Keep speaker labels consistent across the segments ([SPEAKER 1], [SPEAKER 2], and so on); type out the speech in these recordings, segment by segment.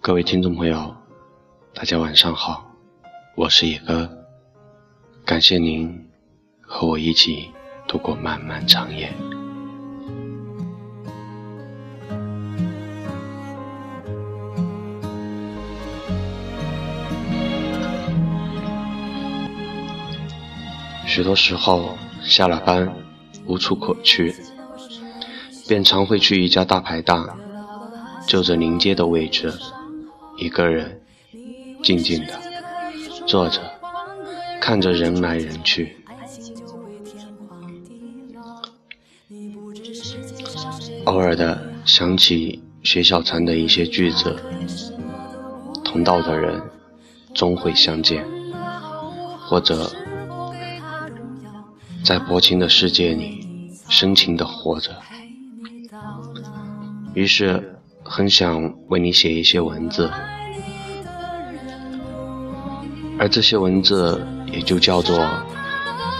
[SPEAKER 1] 各位听众朋友，大家晚上好，我是野哥，感谢您和我一起度过漫漫长夜。许多时候下了班无处可去，便常会去一家大排档，就着临街的位置。一个人静静的坐着，看着人来人去，偶尔的想起薛小禅的一些句子：“同道的人终会相见。”或者在薄情的世界里深情的活着。于是。很想为你写一些文字，而这些文字也就叫做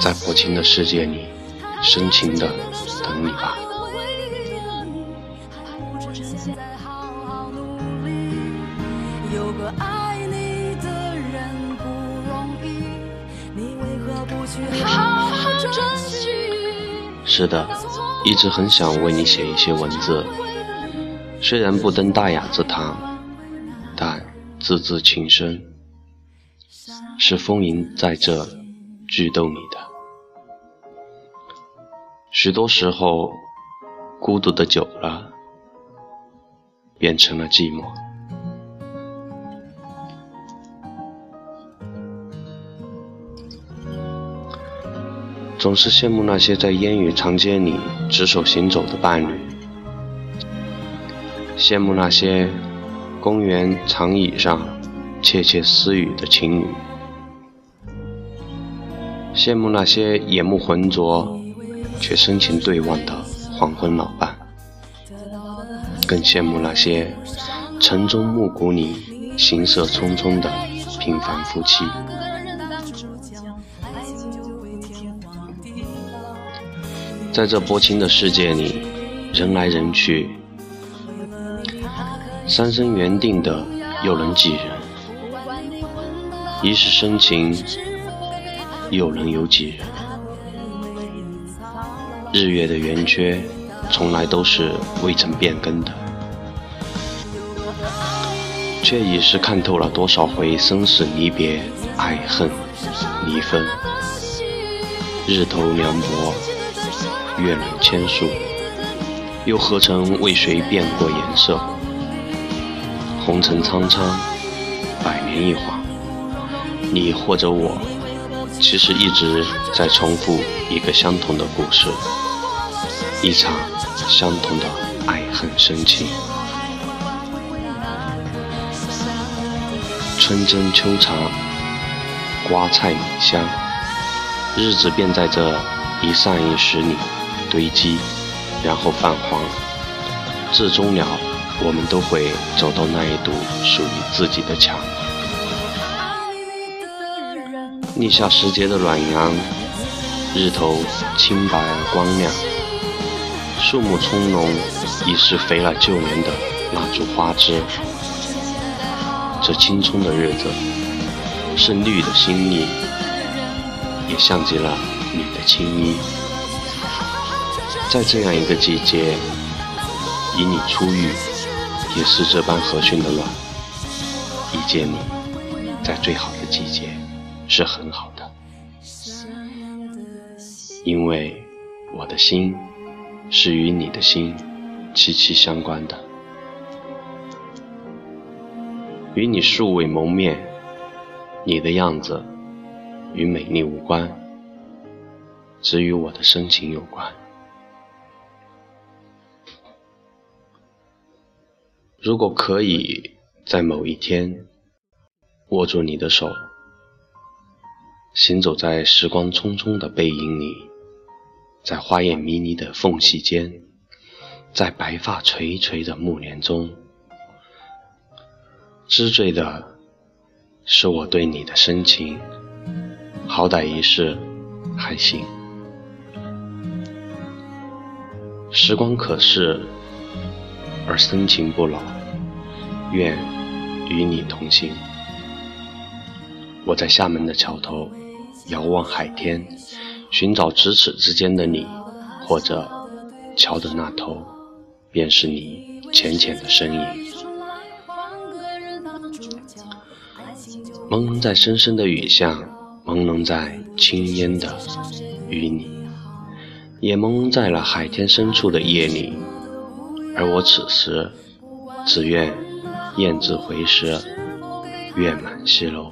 [SPEAKER 1] 在薄情的世界里深情的等你吧。是的，一直很想为你写一些文字。虽然不登大雅之堂，但字字情深，是丰盈在这剧逗你的。许多时候，孤独的久了，变成了寂寞。总是羡慕那些在烟雨长街里执手行走的伴侣。羡慕那些公园长椅上窃窃私语的情侣，羡慕那些眼目浑浊却深情对望的黄昏老伴，更羡慕那些晨钟暮鼓里行色匆匆的平凡夫妻。在这薄情的世界里，人来人去。三生缘定的又能几人？一世深情又能有几人？日月的圆缺从来都是未曾变更的，却已是看透了多少回生死离别、爱恨离分。日头凉薄，月冷千树，又何曾为谁变过颜色？红尘苍苍，百年一晃，你或者我，其实一直在重复一个相同的故事，一场相同的爱恨深情。春争秋查，瓜菜米香，日子便在这一散一时里堆积，然后泛黄，至终了。我们都会走到那一堵属于自己的墙。立夏时节的暖阳，日头清白而光亮，树木葱茏，已是肥了旧年的那株花枝。这青葱的日子，是绿的新绿，也像极了你的青衣。在这样一个季节，以你初遇。也是这般和煦的暖，遇见你，在最好的季节，是很好的，因为我的心是与你的心息息相关的，与你素未谋面，你的样子与美丽无关，只与我的深情有关。如果可以在某一天握住你的手，行走在时光匆匆的背影里，在花叶迷离的缝隙间，在白发垂垂的暮年中，知醉的是我对你的深情，好歹一世还行。时光可逝，而深情不老。愿与你同行。我在厦门的桥头遥望海天，寻找咫尺之间的你，或者桥的那头便是你浅浅的身影。朦胧在深深的雨巷，朦胧在轻烟的与你。也朦胧在了海天深处的夜里，而我此时只愿雁字回时，月满西楼。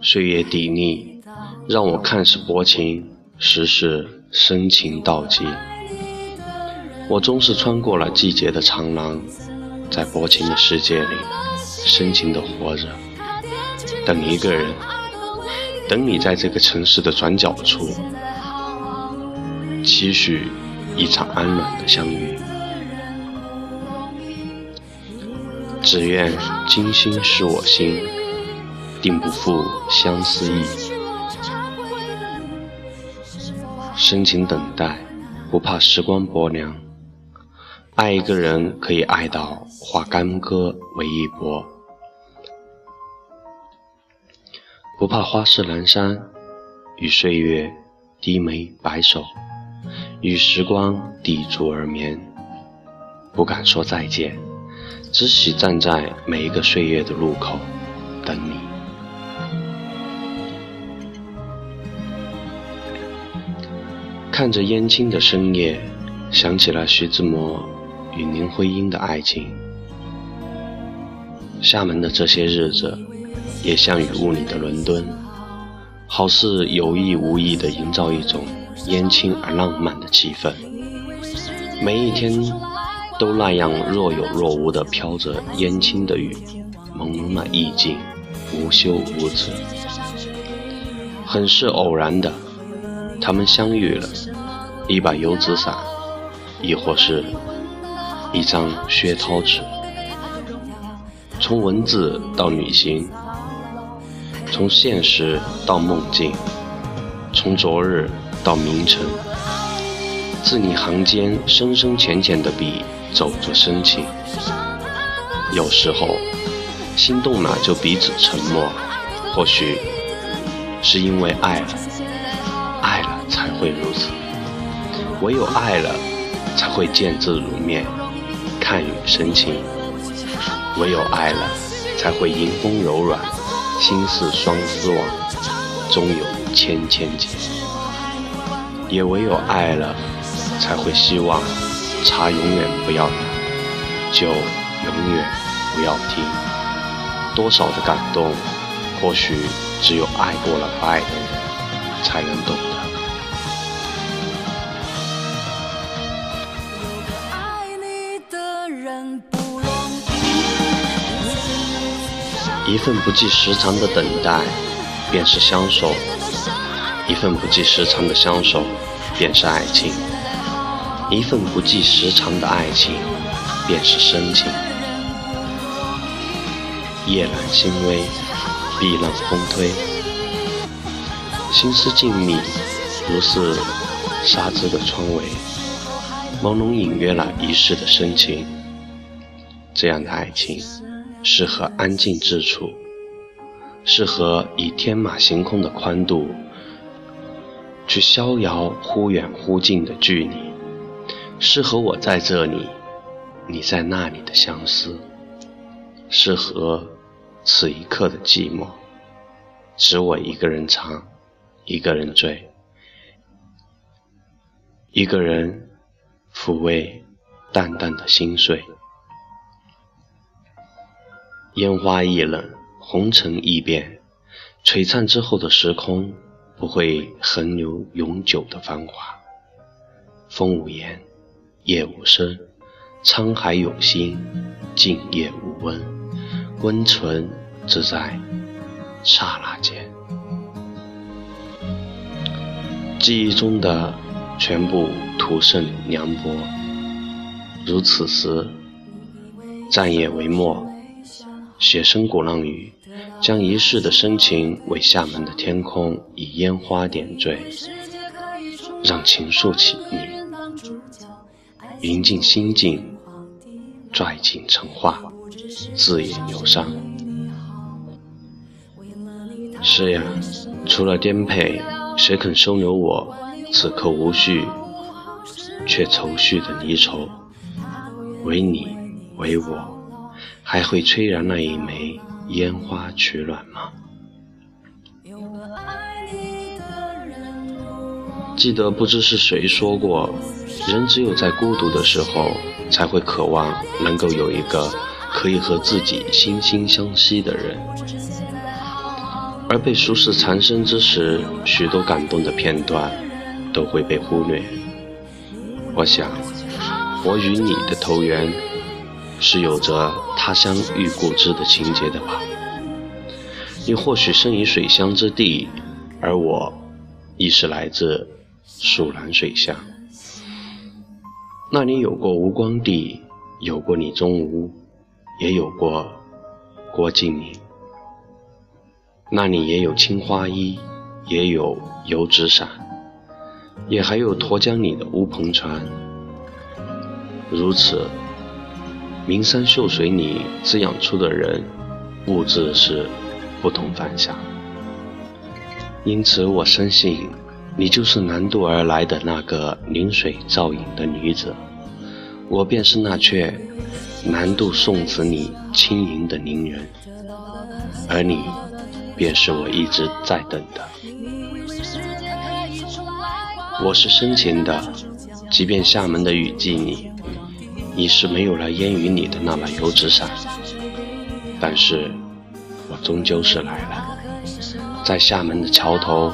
[SPEAKER 1] 岁月砥砺，让我看似薄情，实是深情到极。我终是穿过了季节的长廊，在薄情的世界里，深情的活着，等一个人。等你在这个城市的转角处，期许一场安暖的相遇。只愿今心是我心，定不负相思意。深情等待，不怕时光薄凉。爱一个人，可以爱到化干戈为玉帛。不怕花事阑珊，与岁月低眉白首，与时光抵足而眠。不敢说再见，只喜站在每一个岁月的路口等你。看着烟青的深夜，想起了徐志摩与林徽因的爱情。厦门的这些日子。也像雨雾里的伦敦，好似有意无意地营造一种烟青而浪漫的气氛。每一天都那样若有若无地飘着烟青的雨，朦胧了意境，无休无止。很是偶然的，他们相遇了，一把油纸伞，亦或是一张薛涛纸，从文字到旅行。从现实到梦境，从昨日到明晨，字里行间深深浅浅的笔走着深情。有时候心动了就彼此沉默，或许是因为爱了，爱了才会如此。唯有爱了，才会见字如面，看雨生情。唯有爱了，才会迎风柔软。心似双丝网，中有千千结。也唯有爱了，才会希望茶永远不要凉，酒永远不要停。多少的感动，或许只有爱过了不爱的人才能懂一份不计时长的等待，便是相守；一份不计时长的相守，便是爱情；一份不计时长的爱情，便是深情。夜阑星微，碧浪风推，心思静谧，如似纱织的窗帷，朦胧隐约了一世的深情。这样的爱情。适合安静之处，适合以天马行空的宽度去逍遥忽远忽近的距离，适合我在这里，你在那里的相思，适合此一刻的寂寞，只我一个人唱，一个人醉，一个人抚慰淡淡的心碎。烟花易冷，红尘易变，璀璨之后的时空不会横流永久的繁华。风无言，夜无声，沧海有心，静夜无温，温存只在刹那间。记忆中的全部徒剩凉薄，如此时，战也为末。写生鼓浪屿，将一世的深情为厦门的天空以烟花点缀。让情愫起腻，云尽心境，拽进成画，字眼流觞。是呀，除了颠沛，谁肯收留我？此刻无绪，却愁绪的离愁。唯你，唯我，还会吹燃那一枚烟花取暖吗？记得不知是谁说过，人只有在孤独的时候，才会渴望能够有一个可以和自己惺惺相惜的人。而被俗世缠身之时，许多感动的片段都会被忽略。我想，我与你的投缘，是有着他乡遇故知的情节的吧？你或许生于水乡之地，而我，亦是来自。蜀南水乡，那里有过吴光地，有过李宗吾，也有过郭敬明。那里也有青花衣，也有油纸伞，也还有沱江里的乌篷船。如此，名山秀水里滋养出的人，物质是不同凡响。因此，我深信。你就是南渡而来的那个临水照影的女子，我便是那阙南渡送子里轻盈的伶人，而你，便是我一直在等的。我是深情的，即便厦门的雨季里，已是没有了烟雨里的那把油纸伞，但是我终究是来了，在厦门的桥头。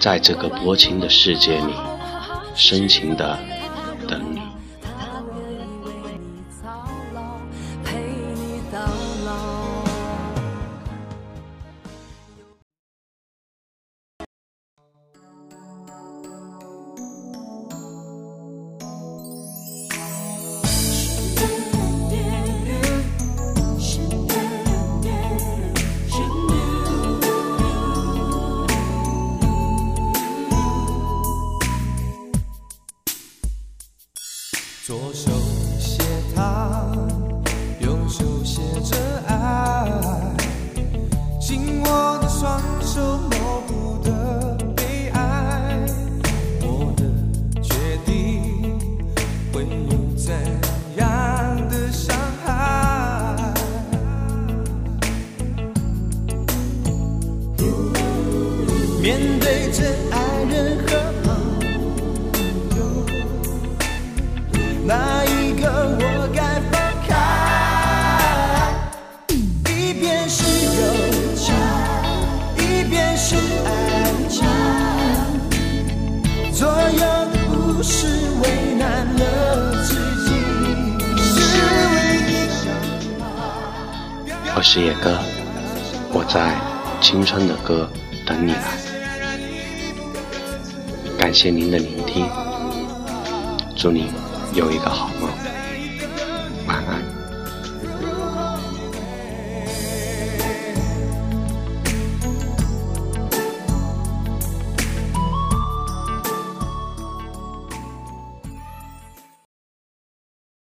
[SPEAKER 1] 在这个薄情的世界里，深情的
[SPEAKER 2] 左手写他，右手写着爱，紧握的双手模糊的悲哀，我的决定会有怎样的伤害？面对着爱人和。哪一个我该放开？一边是友情，一边是爱情，左右的不是为难了自己。
[SPEAKER 1] 我是野哥，我在青春的歌等你来。感谢您的聆听，祝您。有一个好梦。